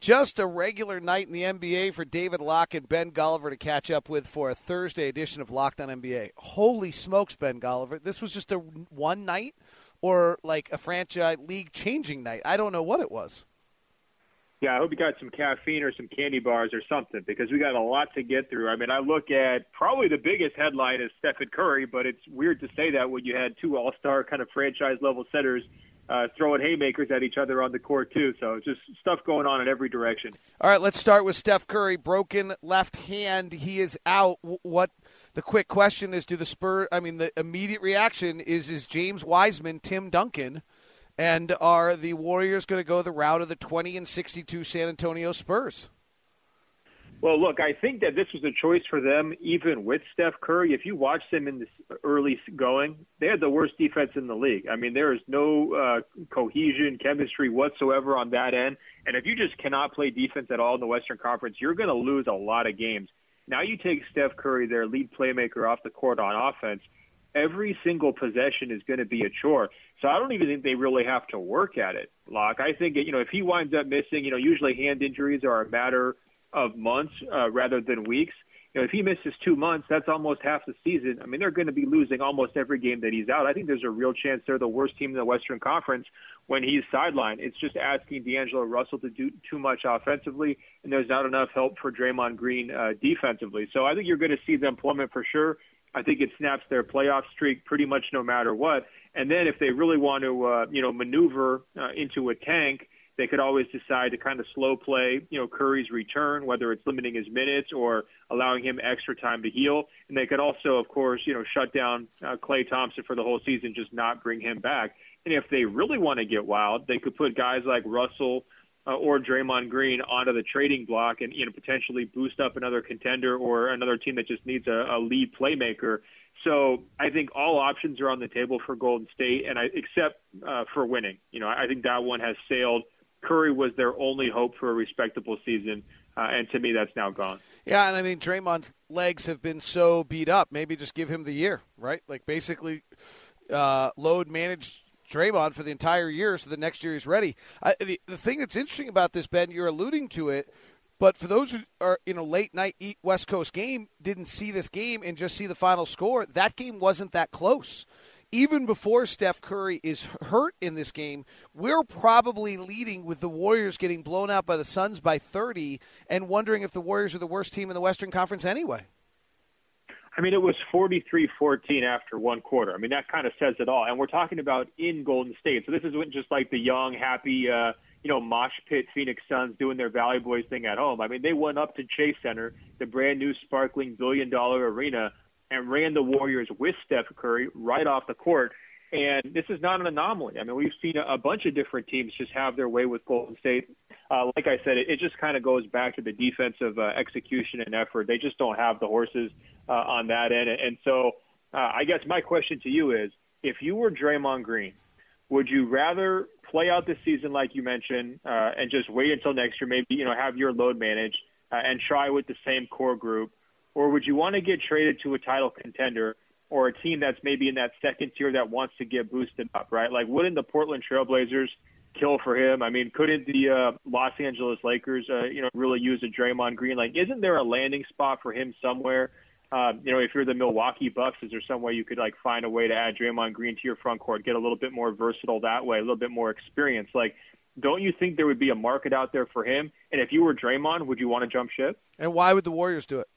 Just a regular night in the NBA for David Locke and Ben Golliver to catch up with for a Thursday edition of Locked on NBA. Holy smokes, Ben Golliver. This was just a one night or like a franchise league changing night. I don't know what it was. Yeah, I hope you got some caffeine or some candy bars or something because we got a lot to get through. I mean, I look at probably the biggest headline is Stephen Curry, but it's weird to say that when you had two all star kind of franchise level setters uh, throwing haymakers at each other on the court too. So just stuff going on in every direction. All right, let's start with Steph Curry. Broken left hand. He is out. What the quick question is: Do the Spurs? I mean, the immediate reaction is: Is James Wiseman, Tim Duncan, and are the Warriors going to go the route of the twenty and sixty-two San Antonio Spurs? Well, look, I think that this was a choice for them, even with Steph Curry. If you watch them in this early going, they had the worst defense in the league. I mean, there is no uh, cohesion, chemistry whatsoever on that end. And if you just cannot play defense at all in the Western Conference, you're going to lose a lot of games. Now you take Steph Curry, their lead playmaker, off the court on offense. Every single possession is going to be a chore. So I don't even think they really have to work at it, Locke. I think, you know, if he winds up missing, you know, usually hand injuries are a matter – of months uh, rather than weeks. You know, if he misses two months, that's almost half the season. I mean, they're going to be losing almost every game that he's out. I think there's a real chance they're the worst team in the Western Conference when he's sidelined. It's just asking D'Angelo Russell to do too much offensively, and there's not enough help for Draymond Green uh, defensively. So I think you're going to see them plummet for sure. I think it snaps their playoff streak pretty much no matter what. And then if they really want to, uh, you know, maneuver uh, into a tank – they could always decide to kind of slow play, you know, Curry's return, whether it's limiting his minutes or allowing him extra time to heal. And they could also, of course, you know, shut down uh, Klay Thompson for the whole season, just not bring him back. And if they really want to get wild, they could put guys like Russell uh, or Draymond Green onto the trading block and you know potentially boost up another contender or another team that just needs a, a lead playmaker. So I think all options are on the table for Golden State, and I except uh, for winning. You know, I think that one has sailed Curry was their only hope for a respectable season. Uh, and to me, that's now gone. Yeah, and I mean Draymond's legs have been so beat up. Maybe just give him the year, right? Like basically, uh, load manage Draymond for the entire year, so the next year he's ready. I, the, the thing that's interesting about this, Ben, you're alluding to it, but for those who are in a late night eat West Coast game, didn't see this game and just see the final score, that game wasn't that close even before Steph Curry is hurt in this game, we're probably leading with the Warriors getting blown out by the Suns by 30 and wondering if the Warriors are the worst team in the Western Conference anyway. I mean, it was 43 14 after one quarter. I mean, that kind of says it all. And we're talking about in Golden State. So this isn't just like the young, happy, uh, you know, mosh pit Phoenix Suns doing their Valley Boys thing at home. I mean, they went up to Chase Center, the brand new, sparkling billion dollar arena, and ran the Warriors with Steph Curry right off the court. And this is not an anomaly. I mean, we've seen a, bunch of different teams just have their way with Golden State. Uh, like I said, it, it just kind of goes back to the defensive uh, execution and effort. They just don't have the horses uh, on that end. And so uh, I guess my question to you is if you were Draymond Green, would you rather play out the season like you mentioned uh, and just wait until next year, maybe, you know, have your load managed uh, and try with the same core group? Or would you want to get traded to a title contender or a team that's maybe in that second tier that wants to get boosted up, right? Like, wouldn't the Portland Trailblazers kill for him? I mean, couldn't the uh, Los Angeles Lakers, uh, you know, really use a Draymond Green? Like, isn't there a landing spot for him somewhere? Um, you know, if you're the Milwaukee Bucks, is there some way you could like find a way to add Draymond Green to your front court, get a little bit more versatile that way, a little bit more experience? Like, don't you think there would be a market out there for him? And if you were Draymond, would you want to jump ship? And why would the Warriors do it?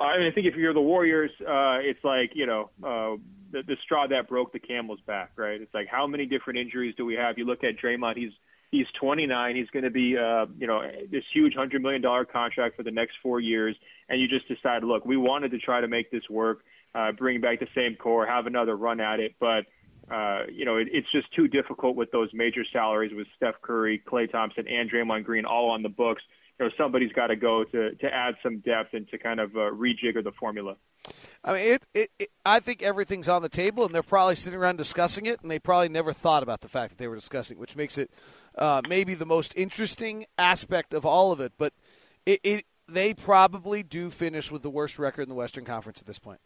I mean, I think if you're the Warriors, uh, it's like you know uh, the, the straw that broke the camel's back, right? It's like how many different injuries do we have? You look at Draymond; he's he's 29. He's going to be uh, you know this huge hundred million dollar contract for the next four years, and you just decide, look, we wanted to try to make this work, uh, bring back the same core, have another run at it, but. Uh, you know, it, it's just too difficult with those major salaries with Steph Curry, Klay Thompson, and Draymond Green all on the books you know somebody's got to go to to add some depth and to kind of uh, rejigger the formula. I mean, it, it, it, I think everything's on the table, and they're probably sitting around discussing it, and they probably never thought about the fact that they were discussing, which makes it uh, maybe the most interesting aspect of all of it. But it, it, they probably do finish with the worst record in the Western Conference at this point.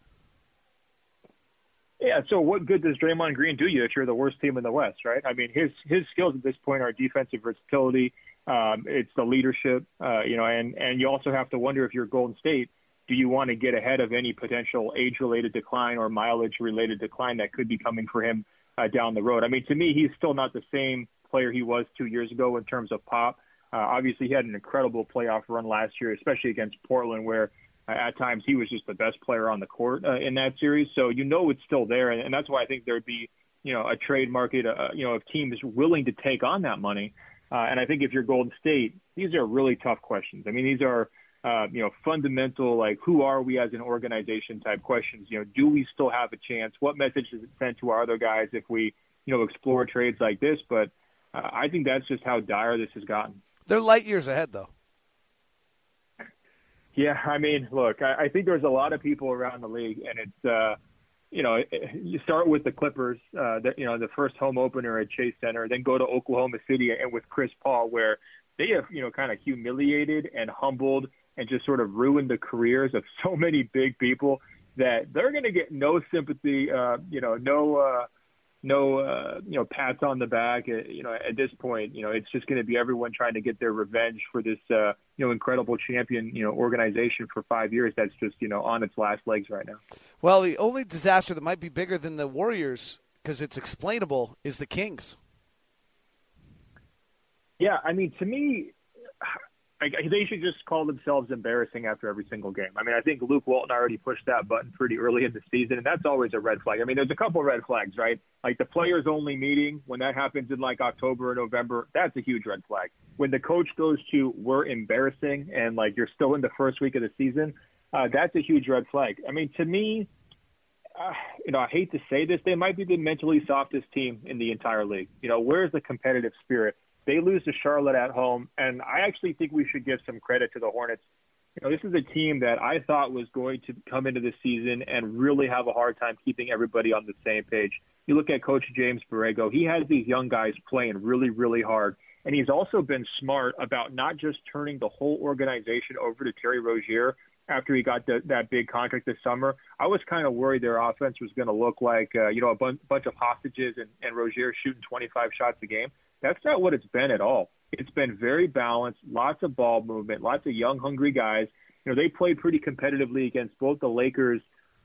Yeah. So what good does Draymond Green do you if you're the worst team in the West, right? I mean, his his skills at this point are defensive versatility. Um, it's the leadership, uh, you know, and and you also have to wonder if you're Golden State, do you want to get ahead of any potential age-related decline or mileage-related decline that could be coming for him uh, down the road? I mean, to me, he's still not the same player he was two years ago in terms of pop. Uh, obviously, he had an incredible playoff run last year, especially against Portland, where uh, at times he was just the best player on the court uh, in that series. So you know it's still there, and, and that's why I think there'd be you know a trade market, uh, you know, of teams willing to take on that money. Uh, and I think if you're Golden State, these are really tough questions. I mean, these are uh, you know fundamental like who are we as an organization type questions. You know, do we still have a chance? What message does it send to our other guys if we you know explore trades like this? But uh, I think that's just how dire this has gotten. They're light years ahead, though. Yeah, I mean, look, I, I think there's a lot of people around the league, and it's, uh, you know, you start with the Clippers, uh, the, you know, the first home opener at Chase Center, then go to Oklahoma City and with Chris Paul, where they have, you know, kind of humiliated and humbled and just sort of ruined the careers of so many big people that they're going to get no sympathy, uh, you know, no, uh, no, uh, you know, pats on the back. Uh, you know, at this point, you know, it's just going to be everyone trying to get their revenge for this, uh, you know, incredible champion, you know, organization for five years. That's just, you know, on its last legs right now. Well, the only disaster that might be bigger than the Warriors, because it's explainable, is the Kings. Yeah, I mean, to me, they should just call themselves embarrassing after every single game. I mean, I think Luke Walton already pushed that button pretty early in the season, and that's always a red flag. I mean, there's a couple red flags, right? Like the players only meeting when that happens in like October or November, that's a huge red flag. When the coach goes to we're embarrassing and like you're still in the first week of the season, uh, that's a huge red flag. I mean, to me, uh, you know, I hate to say this, they might be the mentally softest team in the entire league. You know, where's the competitive spirit? They lose to Charlotte at home, and I actually think we should give some credit to the Hornets. You know, this is a team that I thought was going to come into this season and really have a hard time keeping everybody on the same page. You look at Coach James Borrego; he has these young guys playing really, really hard, and he's also been smart about not just turning the whole organization over to Terry Rozier after he got the, that big contract this summer. I was kind of worried their offense was going to look like uh, you know a bun- bunch of hostages and, and Rozier shooting 25 shots a game. That's not what it's been at all. It's been very balanced, lots of ball movement, lots of young, hungry guys. You know, they played pretty competitively against both the Lakers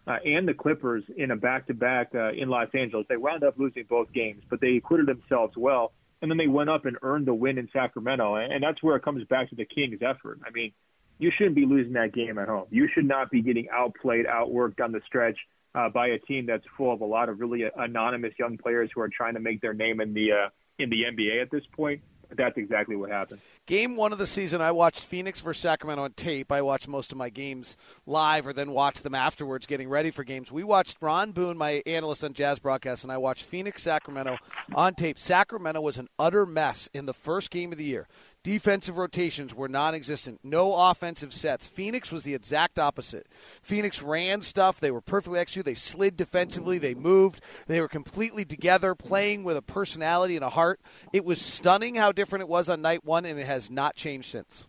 uh, and the Clippers in a back-to-back uh, in Los Angeles. They wound up losing both games, but they acquitted themselves well. And then they went up and earned the win in Sacramento. And that's where it comes back to the Kings' effort. I mean, you shouldn't be losing that game at home. You should not be getting outplayed, outworked on the stretch uh, by a team that's full of a lot of really anonymous young players who are trying to make their name in the uh, in the NBA at this point. That's exactly what happened. Game one of the season, I watched Phoenix versus Sacramento on tape. I watched most of my games live or then watched them afterwards getting ready for games. We watched Ron Boone, my analyst on Jazz Broadcast, and I watched Phoenix Sacramento on tape. Sacramento was an utter mess in the first game of the year. Defensive rotations were non existent. No offensive sets. Phoenix was the exact opposite. Phoenix ran stuff. They were perfectly executed. They slid defensively. They moved. They were completely together, playing with a personality and a heart. It was stunning how different it was on night one, and it has not changed since.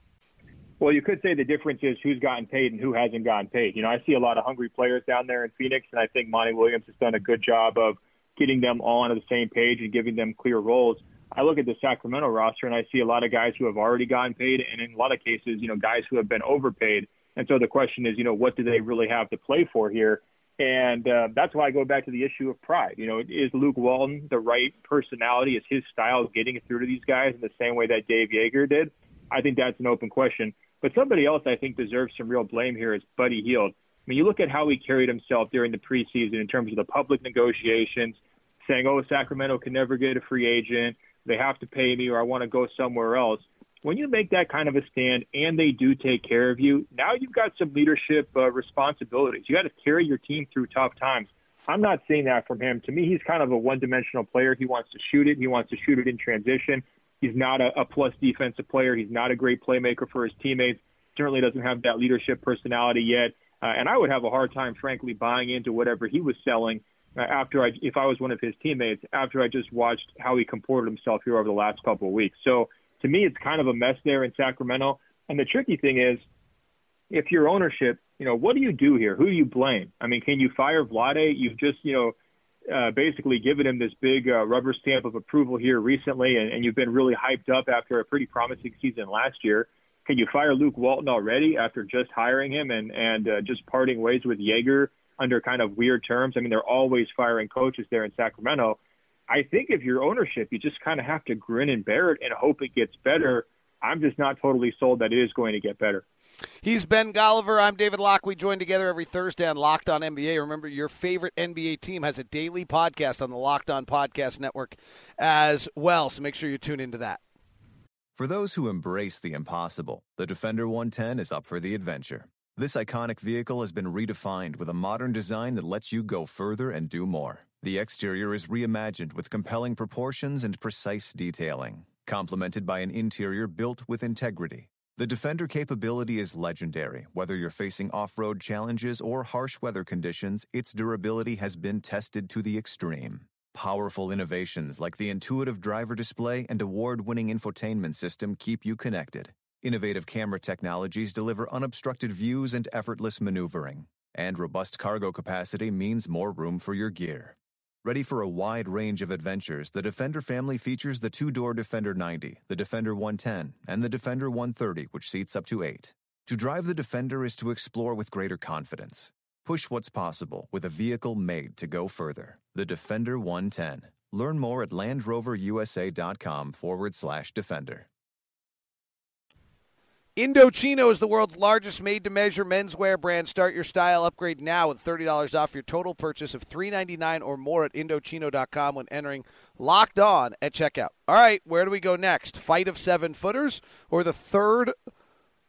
Well, you could say the difference is who's gotten paid and who hasn't gotten paid. You know, I see a lot of hungry players down there in Phoenix, and I think Monty Williams has done a good job of getting them all onto the same page and giving them clear roles. I look at the Sacramento roster and I see a lot of guys who have already gotten paid, and in a lot of cases, you know, guys who have been overpaid. And so the question is, you know, what do they really have to play for here? And uh, that's why I go back to the issue of pride. You know, is Luke Walton the right personality? Is his style getting through to these guys in the same way that Dave Joerger did? I think that's an open question. But somebody else I think deserves some real blame here is Buddy Hield. I mean, you look at how he carried himself during the preseason in terms of the public negotiations, saying, "Oh, Sacramento can never get a free agent." They have to pay me or I want to go somewhere else. When you make that kind of a stand and they do take care of you, now you've got some leadership uh, responsibilities. You got to carry your team through tough times. I'm not seeing that from him. To me, he's kind of a one-dimensional player. He wants to shoot it. He wants to shoot it in transition. He's not a, a plus defensive player. He's not a great playmaker for his teammates. Certainly doesn't have that leadership personality yet. Uh, and I would have a hard time, frankly, buying into whatever he was selling after I, if I was one of his teammates, after I just watched how he comported himself here over the last couple of weeks. So to me, it's kind of a mess there in Sacramento. And the tricky thing is, if your ownership, you know, what do you do here? Who do you blame? I mean, can you fire Vlade? You've just, you know, uh, basically given him this big uh, rubber stamp of approval here recently, and, and you've been really hyped up after a pretty promising season last year. Can you fire Luke Walton already after just hiring him and and uh, just parting ways with Joerger under kind of weird terms? I mean, they're always firing coaches there in Sacramento. I think if you're ownership, you just kind of have to grin and bear it and hope it gets better. I'm just not totally sold that it is going to get better. He's Ben Golliver. I'm David Locke. We join together every Thursday on Locked On NBA. Remember, your favorite NBA team has a daily podcast on the Locked On Podcast Network as well. So make sure you tune into that. For those who embrace the impossible, the Defender 110 is up for the adventure. This iconic vehicle has been redefined with a modern design that lets you go further and do more. The exterior is reimagined with compelling proportions and precise detailing, complemented by an interior built with integrity. The Defender capability is legendary. Whether you're facing off road challenges or harsh weather conditions, its durability has been tested to the extreme. Powerful innovations like the intuitive driver display and award winning infotainment system keep you connected. Innovative camera technologies deliver unobstructed views and effortless maneuvering. And robust cargo capacity means more room for your gear. Ready for a wide range of adventures, the Defender family features the two door Defender 90, the Defender 110, and the Defender 130, which seats up to eight. To drive the Defender is to explore with greater confidence. Push what's possible with a vehicle made to go further. The Defender 110. Learn more at LandRoverUSA.com forward slash Defender. Indochino is the world's largest made-to-measure menswear brand. Start your style upgrade now with $30 off your total purchase of $3.99 or more at Indochino.com when entering Locked On at checkout. All right, where do we go next? Fight of seven footers or the third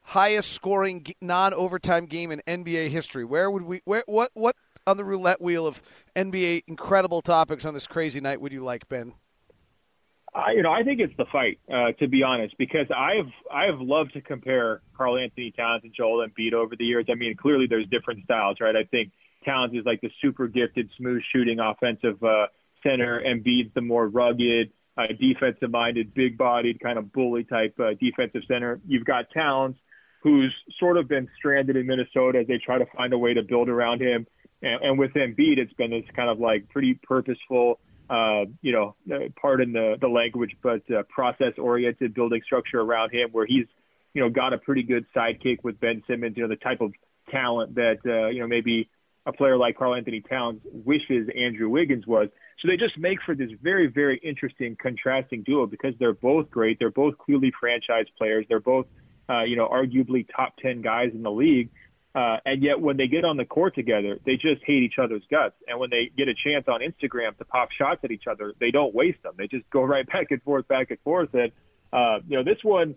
highest scoring non-overtime game in NBA history? Where would we? Where? What? What on the roulette wheel of NBA incredible topics on this crazy night would you like, Ben? I, you know, I think it's the fight, uh, to be honest, because I've I've loved to compare Karl-Anthony Towns and Joel Embiid over the years. I mean, clearly there's different styles, right? I think Towns is like the super gifted, smooth shooting offensive uh, center. Embiid's the more rugged, uh, defensive minded, big bodied kind of bully type uh, defensive center. You've got Towns, who's sort of been stranded in Minnesota as they try to find a way to build around him. And, and with Embiid, it's been this kind of like pretty purposeful uh, you know, uh, pardon the, the language, but uh, process oriented building structure around him where he's, you know, got a pretty good sidekick with Ben Simmons, you know, the type of talent that, uh, you know, maybe a player like Karl-Anthony Towns wishes Andrew Wiggins was. So they just make for this very, very interesting contrasting duo because they're both great. They're both clearly franchise players. They're both, uh, you know, arguably top 10 guys in the league. Uh, and yet, when they get on the court together, they just hate each other's guts. And when they get a chance on Instagram to pop shots at each other, they don't waste them. They just go right back and forth, back and forth. And uh, you know, this one,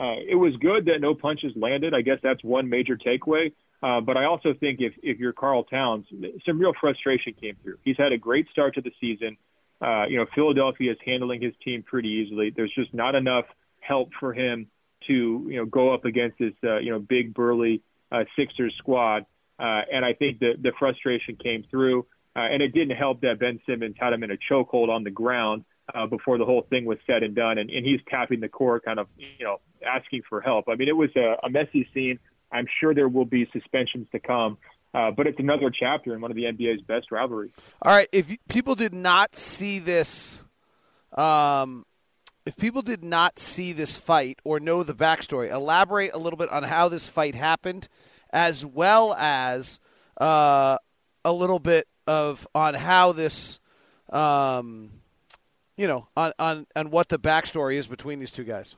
uh, it was good that no punches landed. I guess that's one major takeaway. Uh, but I also think if if you're Karl Towns, some real frustration came through. He's had a great start to the season. Uh, you know, Philadelphia is handling his team pretty easily. There's just not enough help for him to you know go up against this uh, you know big burly uh, Sixers squad. Uh, and I think the, the frustration came through. Uh, and it didn't help that Ben Simmons had him in a chokehold on the ground uh, before the whole thing was said and done. And, and he's tapping the court, kind of, you know, asking for help. I mean, it was a, a messy scene. I'm sure there will be suspensions to come. Uh, but it's another chapter in one of the NBA's best rivalries. All right, if people did not see this, um, if people did not see this fight or know the backstory, elaborate a little bit on how this fight happened, as well as uh, a little bit of on how this, um, you know, on, on on what the backstory is between these two guys.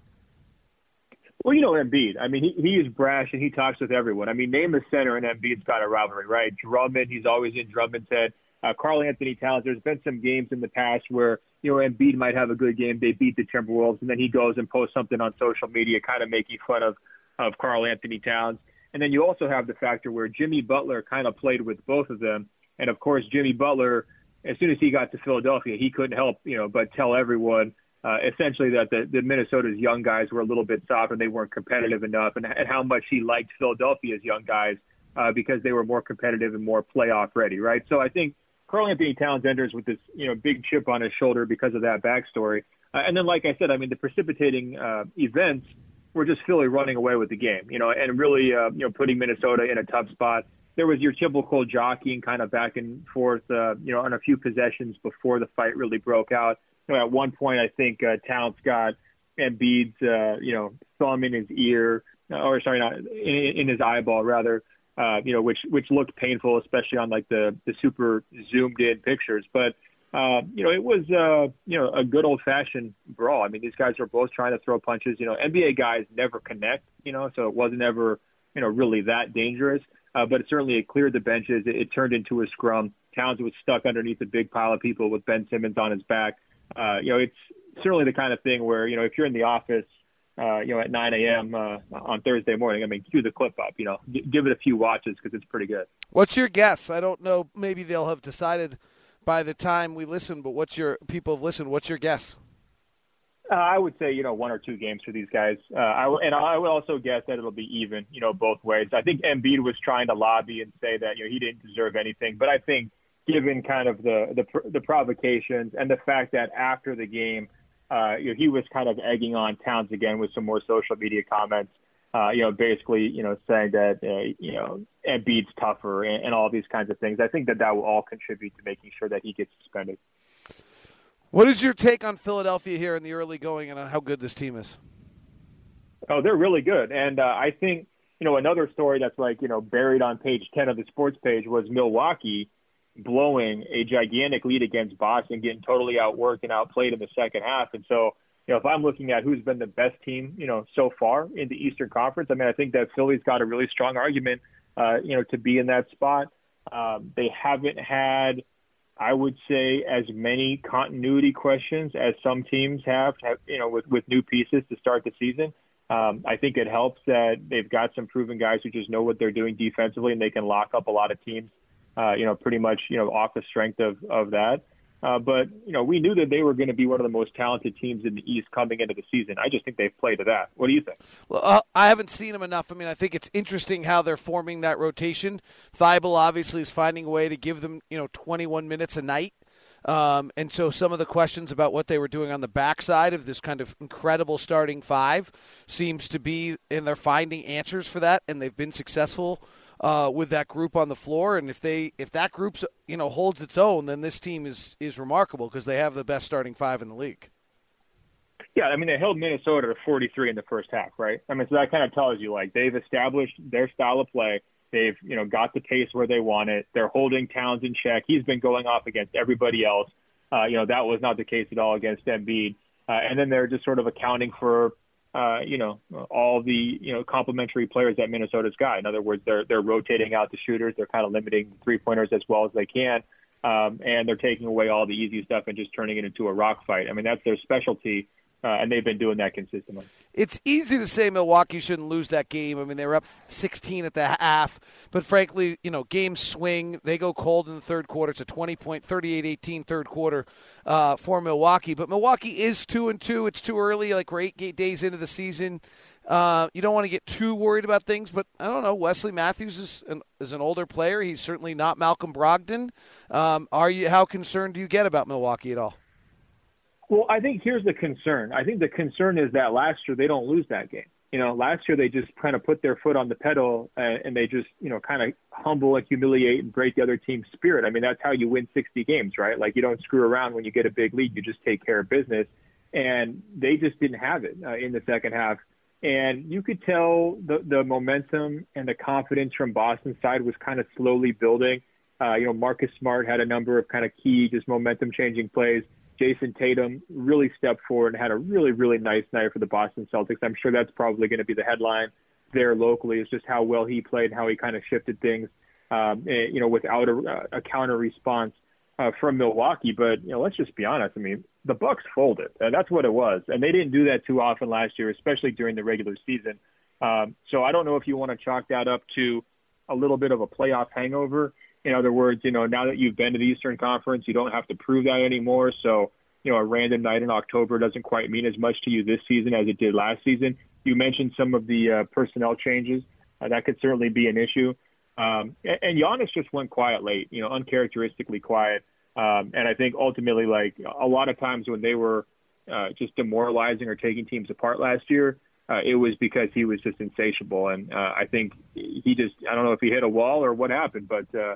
Well, you know Embiid. I mean, he, he is brash and he talks with everyone. I mean, name a center and Embiid's got a rivalry, right? Drummond, he's always in Drummond's head. Uh, Karl-Anthony Towns, there's been some games in the past where, you know, Embiid might have a good game. They beat the Timberwolves, and then he goes and posts something on social media kind of making fun of, of Karl-Anthony Towns. And then you also have the factor where Jimmy Butler kind of played with both of them. And of course, Jimmy Butler, as soon as he got to Philadelphia, he couldn't help, you know, but tell everyone uh, essentially that the, the Minnesota's young guys were a little bit soft and they weren't competitive enough, and, and how much he liked Philadelphia's young guys uh, because they were more competitive and more playoff ready, right? So I think Karl-Anthony Towns enters with this, you know, big chip on his shoulder because of that backstory. Uh, and then, like I said, I mean, the precipitating uh, events were just Philly running away with the game, you know, and really, uh, you know, putting Minnesota in a tough spot. there was your typical jockeying kind of back and forth, uh, you know, on a few possessions before the fight really broke out. You know, at one point, I think uh, Towns got Embiid's, uh, you know, thumb in his ear, or sorry, not in, in his eyeball rather. Uh, you know, which which looked painful, especially on like the the super zoomed in pictures. But uh, you know, it was uh, you know a good old fashioned brawl. I mean, these guys were both trying to throw punches. You know, NBA guys never connect. You know, so it wasn't ever you know really that dangerous. Uh, but it certainly it cleared the benches. It, it turned into a scrum. Towns was stuck underneath a big pile of people with Ben Simmons on his back. Uh, you know, it's certainly the kind of thing where you know if you're in the office, uh, you know, at 9 a.m. Uh, on Thursday morning, I mean, cue the clip up. You know, G- give it a few watches because it's pretty good. What's your guess? I don't know. Maybe they'll have decided by the time we listen. But what's your people have listened? What's your guess? Uh, I would say you know one or two games for these guys. Uh, I and I would also guess that it'll be even, you know, both ways. I think Embiid was trying to lobby and say that you know he didn't deserve anything, but I think given kind of the the, the provocations and the fact that after the game, uh, you know, he was kind of egging on Towns again with some more social media comments. Uh, you know, basically, you know, saying that uh, you know Embiid's tougher and, and all these kinds of things. I think that that will all contribute to making sure that he gets suspended. What is your take on Philadelphia here in the early going and on how good this team is? Oh, they're really good, and uh, I think you know another story that's like you know buried on page ten of the sports page was Milwaukee blowing a gigantic lead against Boston, getting totally outworked and outplayed in the second half. And so, you know, if I'm looking at who's been the best team, you know, so far in the Eastern Conference, I mean, I think that Philly's got a really strong argument, uh, you know, to be in that spot. Um, they haven't had I would say as many continuity questions as some teams have, have you know, with, with new pieces to start the season. Um, I think it helps that they've got some proven guys who just know what they're doing defensively and they can lock up a lot of teams, uh, you know, pretty much, you know, off the strength of, of that. Uh, but you know, we knew that they were going to be one of the most talented teams in the East coming into the season. I just think they've played to that. What do you think? Well, uh, I haven't seen them enough. I mean, I think it's interesting how they're forming that rotation. Thybulle obviously is finding a way to give them, you know, 21 minutes a night. Um, and so some of the questions about what they were doing on the backside of this kind of incredible starting five seems to be, and they're finding answers for that, and they've been successful uh, with that group on the floor. And if they if that group's you know holds its own, then this team is is remarkable because they have the best starting five in the league. Yeah, I mean they held Minnesota to 43 in the first half, right? I mean, so that kind of tells you like they've established their style of play. They've you know got the pace where they want it. They're holding Towns in check. He's been going off against everybody else. Uh, you know that was not the case at all against Embiid. Uh, and then they're just sort of accounting for uh, you know, all the, you know, complementary players that Minnesota's got. In other words, they're, they're rotating out the shooters. They're kind of limiting three pointers as well as they can. Um, and they're taking away all the easy stuff and just turning it into a rock fight. I mean, that's their specialty uh, and they've been doing that consistently. It's easy to say Milwaukee shouldn't lose that game. I mean, they were up 16 at the half, but frankly, you know, games swing. They go cold in the third quarter. It's a 20 point, 38-18 third quarter uh, for Milwaukee. But Milwaukee is two and two. It's too early. Like we're eight days into the season. Uh, you don't want to get too worried about things, but I don't know. Wesley Matthews is an, is an older player. He's certainly not Malcolm Brogdon. Um, are you? How concerned do you get about Milwaukee at all? Well, I think here's the concern. I think the concern is that last year they don't lose that game. You know, last year they just kind of put their foot on the pedal and, and they just, you know, kind of humble and humiliate and break the other team's spirit. I mean, that's how you win 60 games, right? Like you don't screw around when you get a big lead. You just take care of business. And they just didn't have it uh, in the second half. And you could tell the, the momentum and the confidence from Boston's side was kind of slowly building. Uh, you know, Marcus Smart had a number of kind of key, just momentum changing plays. Jayson Tatum really stepped forward and had a really, really nice night for the Boston Celtics. I'm sure that's probably going to be the headline there locally is just how well he played, how he kind of shifted things, um, and, eh, you know, without a, a counter response uh, from Milwaukee. But you know, let's just be honest. I mean, the Bucks folded. and that's what it was, and they didn't do that too often last year, especially during the regular season. Um, so I don't know if you want to chalk that up to a little bit of a playoff hangover. In other words, you know, now that you've been to the Eastern Conference, you don't have to prove that anymore. So, you know, a random night in October doesn't quite mean as much to you this season as it did last season. You mentioned some of the uh, personnel changes. Uh, that could certainly be an issue. Um, and, Giannis just went quiet late, you know, uncharacteristically quiet. Um, and I think ultimately, like a lot of times when they were uh, just demoralizing or taking teams apart last year, uh, it was because he was just insatiable. And uh, I think he just, I don't know if he hit a wall or what happened, but uh,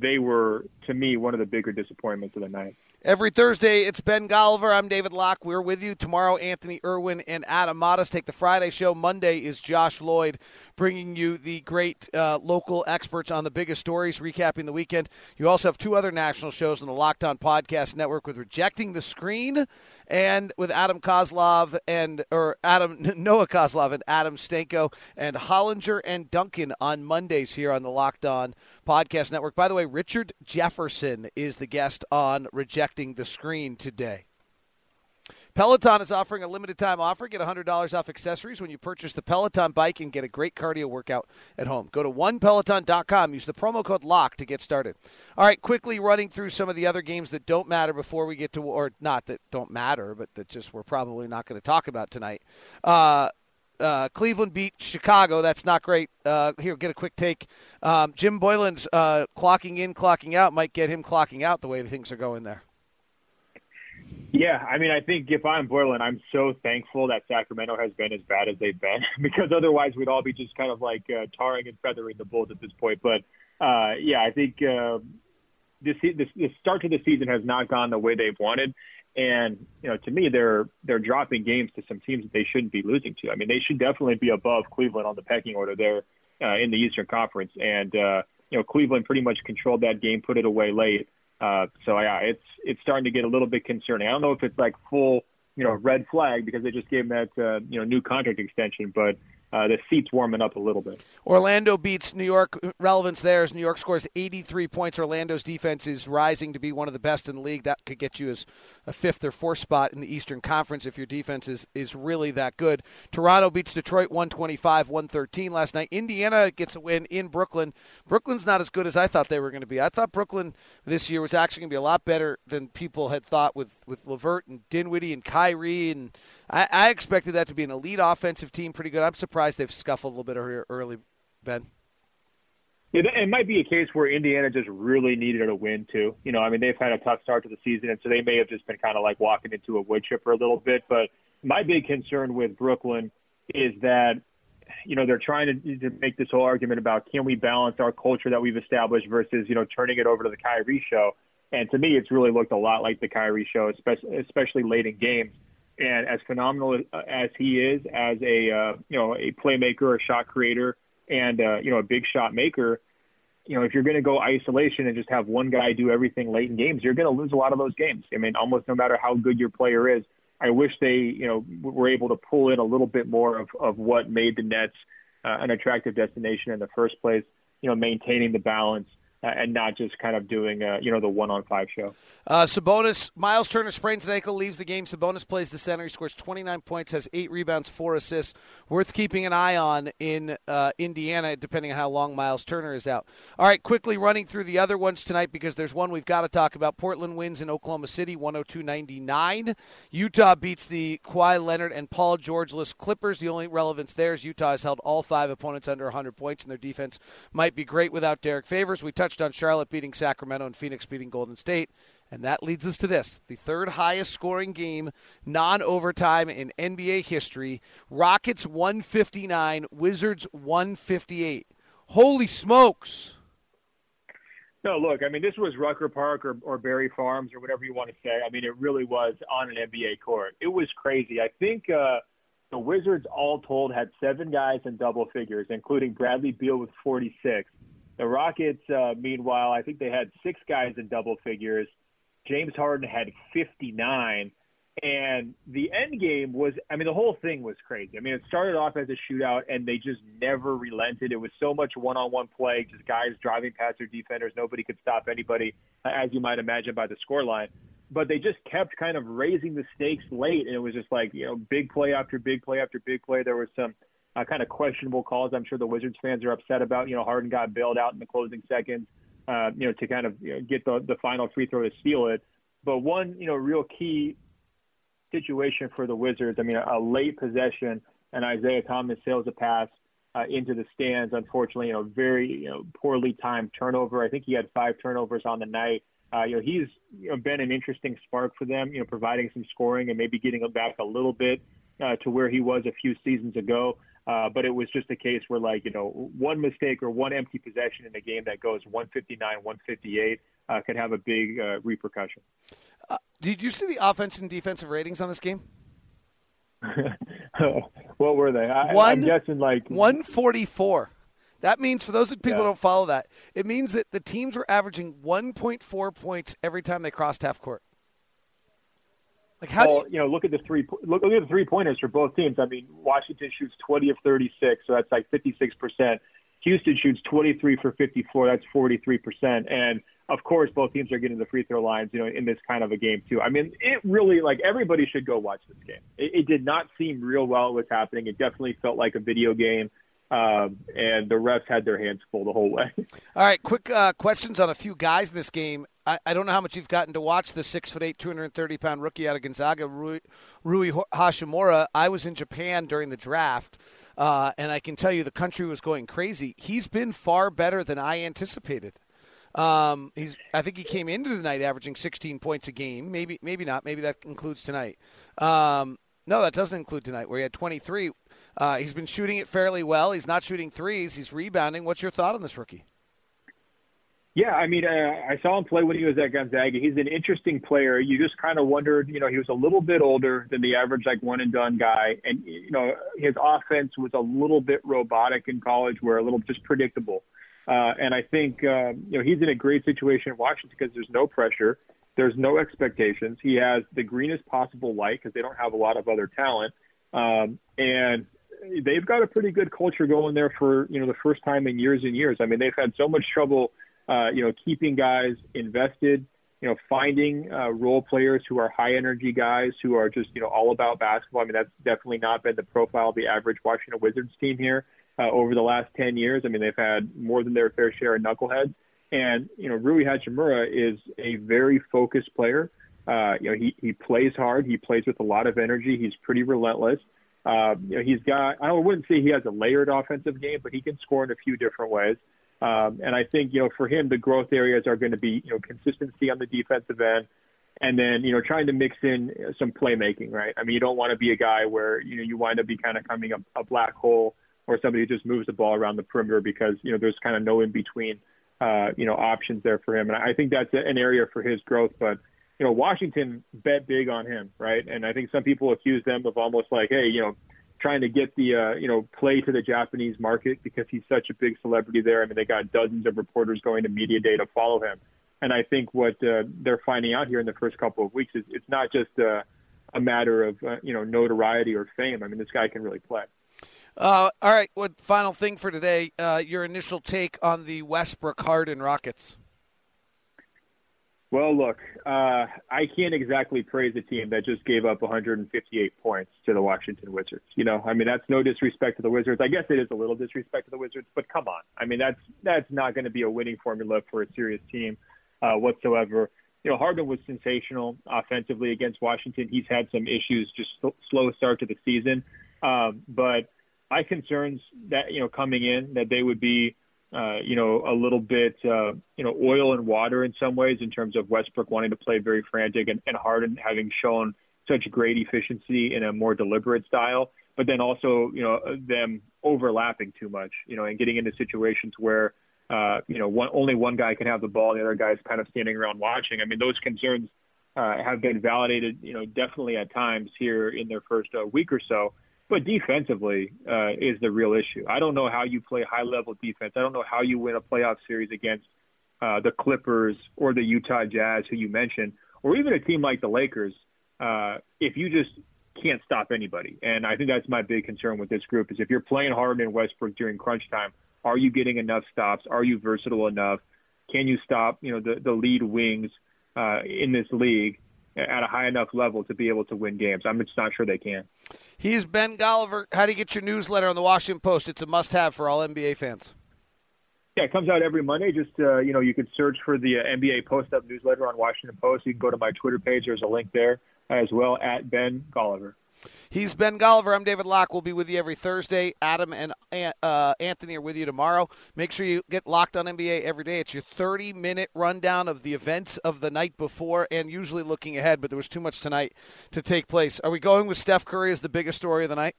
they were, to me, one of the bigger disappointments of the night. Every Thursday, it's Ben Golliver. I'm David Locke. We're with you. Tomorrow, Anthony Irwin and Adam Mares take the Friday show. Monday is Josh Lloyd bringing you the great uh, local experts on the biggest stories, recapping the weekend. You also have two other national shows on the Locked On Podcast Network with Rejecting the Screen and with Adam Kozlov and, or Adam, Noah Kozlov and Adam Stenko and Hollinger and Duncan on Mondays here on the Locked On Podcast Network. By the way, Richard Jefferson is the guest on Rejecting the Screen today. Peloton is offering a limited time offer. Get $100 off accessories when you purchase the Peloton bike and get a great cardio workout at home. Go to onepeloton.com. Use the promo code LOCK to get started. All right, quickly running through some of the other games that don't matter before we get to, or not that don't matter, but that just we're probably not going to talk about tonight. Uh, uh, Cleveland beat Chicago. That's not great. Uh, here, get a quick take. Um, Jim Boylen's uh, clocking in, clocking out might get him clocking out the way things are going there. Yeah, I mean, I think if I'm Boylen, I'm so thankful that Sacramento has been as bad as they've been, because otherwise we'd all be just kind of like uh, tarring and feathering the Bulls at this point. But uh, yeah, I think uh, this, this the start to the season has not gone the way they've wanted, and you know, to me, they're they're dropping games to some teams that they shouldn't be losing to. I mean, they should definitely be above Cleveland on the pecking order there uh, in the Eastern Conference, and uh, you know, Cleveland pretty much controlled that game, put it away late. Uh, so yeah, it's it's starting to get a little bit concerning. I don't know if it's like full, you know, red flag because they just gave him that uh, you know new contract extension, but uh, the seat's warming up a little bit. Orlando beats New York. Relevance there is New York scores 83 points. Orlando's defense is rising to be one of the best in the league. That could get you as a fifth or fourth spot in the Eastern Conference if your defense is, is really that good. Toronto beats Detroit 125 113 last night. Indiana gets a win in Brooklyn. Brooklyn's not as good as I thought they were going to be. I thought Brooklyn this year was actually going to be a lot better than people had thought with, with LeVert and Dinwiddie and Kyrie. And I, I expected that to be an elite offensive team, pretty good. I'm surprised they've scuffled a little bit early, Ben. Yeah, it might be a case where Indiana just really needed a win too. You know, I mean, they've had a tough start to the season, and so they may have just been kind of like walking into a wood chipper a little bit. But my big concern with Brooklyn is that, you know, they're trying to, to make this whole argument about can we balance our culture that we've established versus, you know, turning it over to the Kyrie show. And to me, it's really looked a lot like the Kyrie show, especially especially late in games. And as phenomenal as he is as a uh, you know a playmaker, a shot creator, and uh, you know a big shot maker, you know if you're going to go isolation and just have one guy do everything late in games, you're going to lose a lot of those games. I mean, almost no matter how good your player is. I wish they you know were able to pull in a little bit more of of what made the Nets uh, an attractive destination in the first place. You know, maintaining the balance uh, and not just kind of doing uh, you know the one on five show. Uh, Sabonis, Miles Turner sprains an ankle, leaves the game. Sabonis plays the center. He scores 29 points, has eight rebounds, four assists. Worth keeping an eye on in uh, Indiana, depending on how long Miles Turner is out. All right, quickly running through the other ones tonight because there's one we've got to talk about. Portland wins in Oklahoma City, 102-99. Utah beats the Kawhi Leonard and Paul George-less Clippers. The only relevance there is Utah has held all five opponents under 100 points, and their defense might be great without Derek Favors. We touched on Charlotte beating Sacramento and Phoenix beating Golden State. And that leads us to this the third highest scoring game, non overtime in NBA history. Rockets 159, Wizards 158. Holy smokes. No, look, I mean, this was Rucker Park or, or Barry Farms or whatever you want to say. I mean, it really was on an NBA court. It was crazy. I think uh, the Wizards, all told, had seven guys in double figures, including Bradley Beal with 46. The Rockets, uh, meanwhile, I think they had six guys in double figures. James Harden had 59. And the end game was, I mean, the whole thing was crazy. I mean, it started off as a shootout, and they just never relented. It was so much one on one play, just guys driving past their defenders. Nobody could stop anybody, as you might imagine by the scoreline. But they just kept kind of raising the stakes late, and it was just like, you know, big play after big play after big play. There was some uh, kind of questionable calls. I'm sure the Wizards fans are upset about. You know, Harden got bailed out in the closing seconds, uh, you know, to kind of you know, get the the final free throw to steal it. But one, you know, real key situation for the Wizards. I mean, a, a late possession and Isaiah Thomas sails a pass uh, into the stands. Unfortunately, you know, very you know poorly timed turnover. I think he had five turnovers on the night. Uh, you know, he's you know, been an interesting spark for them. You know, providing some scoring and maybe getting back a little bit uh, to where he was a few seasons ago. Uh, but it was just a case where, like, you know, one mistake or one empty possession in a game that goes 159, 158 uh, could have a big uh, repercussion. Uh, did you see the offense and defensive ratings on this game? what were they? I, One, I'm guessing like 144. That means, for those people Yeah. who don't follow that, it means that the teams were averaging 1.4 points every time they crossed half court. Like how well, you, you know, look at the three look, look at the three pointers for both teams. I mean, Washington shoots 20 of 36, so that's like 56 percent. Houston shoots 23 for 54, that's 43 percent. And of course, both teams are getting the free throw lines, you know, in this kind of a game too. I mean, it really like everybody should go watch this game. It, it did not seem real while it was happening. It definitely felt like a video game. Um, and the refs had their hands full the whole way. All right, quick uh, questions on a few guys in this game. I, I don't know how much you've gotten to watch the six foot eight, two hundred and thirty pound rookie out of Gonzaga, Rui, Rui Hachimura. I was in Japan during the draft, uh, and I can tell you the country was going crazy. He's been far better than I anticipated. Um, he's. I think he came into the night averaging 16 points a game. Maybe, maybe not. Maybe that includes tonight. Um, no, that doesn't include tonight, where he had 23. Uh, he's been shooting it fairly well. He's not shooting threes. He's rebounding. What's your thought on this rookie? Yeah, I mean, uh, I saw him play when he was at Gonzaga. He's an interesting player. You just kind of wondered, you know, he was a little bit older than the average like one and done guy, and you know, his offense was a little bit robotic in college, where a little just predictable. Uh, and I think um, you know he's in a great situation in Washington because there's no pressure, there's no expectations. He has the greenest possible light because they don't have a lot of other talent, um, and they've got a pretty good culture going there for you know the first time in years and years. I mean, they've had so much trouble, uh, you know, keeping guys invested. You know, finding uh, role players who are high energy guys who are just you know all about basketball. I mean, that's definitely not been the profile of the average Washington Wizards team here uh, over the last ten years. I mean, they've had more than their fair share of knuckleheads. And you know, Rui Hachimura is a very focused player. Uh, you know, he he plays hard. He plays with a lot of energy. He's pretty relentless. Uh, you know, he's got, I wouldn't say he has a layered offensive game, but he can score in a few different ways. Um, and I think, you know, for him, the growth areas are going to be, you know, consistency on the defensive end and then, you know, trying to mix in some playmaking, right? I mean, you don't want to be a guy where, you know, you wind up be kind of coming up a black hole or somebody who just moves the ball around the perimeter because, you know, there's kind of no in between, uh, you know, options there for him. And I think that's an area for his growth, but, you know, Washington bet big on him, right? And I think some people accuse them of almost like, hey, you know, trying to get the, uh, you know, play to the Japanese market because he's such a big celebrity there. I mean, they got dozens of reporters going to media day to follow him. And I think what uh, they're finding out here in the first couple of weeks is it's not just uh, a matter of, uh, you know, notoriety or fame. I mean, this guy can really play. Uh, all right. What final thing for today? Uh, your initial take on the Westbrook Harden Rockets. Well, look, uh, I can't exactly praise a team that just gave up 158 points to the Washington Wizards. You know, I mean, that's no disrespect to the Wizards. I guess it is a little disrespect to the Wizards, but come on. I mean, that's that's not going to be a winning formula for a serious team uh, whatsoever. You know, Harden was sensational offensively against Washington. He's had some issues, just slow start to the season. Um, but my concerns that you know coming in that they would be uh, you know, a little bit, uh, you know, oil and water in some ways in terms of Westbrook wanting to play very frantic and, and Harden having shown such great efficiency in a more deliberate style, but then also, you know, them overlapping too much, you know, and getting into situations where, uh, you know, one, only one guy can have the ball, the other guy's kind of standing around watching. I mean, those concerns uh, have been validated, you know, definitely at times here in their first uh, week or so but defensively uh, is the real issue. I don't know how you play high level defense. I don't know how you win a playoff series against uh, the Clippers or the Utah Jazz, who you mentioned, or even a team like the Lakers, uh, if you just can't stop anybody. And I think that's my big concern with this group is if you're playing Harden and Westbrook during crunch time, are you getting enough stops? Are you versatile enough? Can you stop, you know, the, the lead wings uh, in this league? At a high enough level to be able to win games. I'm just not sure they can. He's Ben Golliver. How do you get your newsletter on the Washington Post? It's a must-have for all NBA fans. Yeah, it comes out every Monday. Just uh, you know, you can search for the uh, NBA Post Up newsletter on Washington Post. You can go to my Twitter page. There's a link there as well at Ben Golliver. He's Ben Golliver. I'm David Locke. We'll be with you every Thursday. Adam and uh, Anthony are with you tomorrow. Make sure you get locked on NBA every day. It's your 30 minute rundown of the events of the night before and usually looking ahead, but there was too much tonight to take place. Are we going with Steph Curry as the biggest story of the night?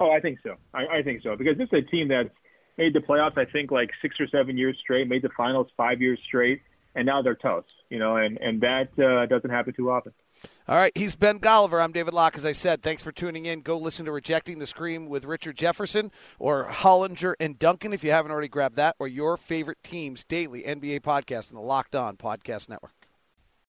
Oh, I think so. I, I think so because this is a team that's made the playoffs. I think like six or seven years straight, made the finals five years straight, and now they're toast. You know, and and that uh, doesn't happen too often. All right, he's Ben Golliver. I'm David Locke. As I said, thanks for tuning in. Go listen to Rejecting the Screen with Richard Jefferson or Hollinger and Duncan if you haven't already grabbed that, or your favorite teams daily NBA podcast on the Locked On Podcast Network.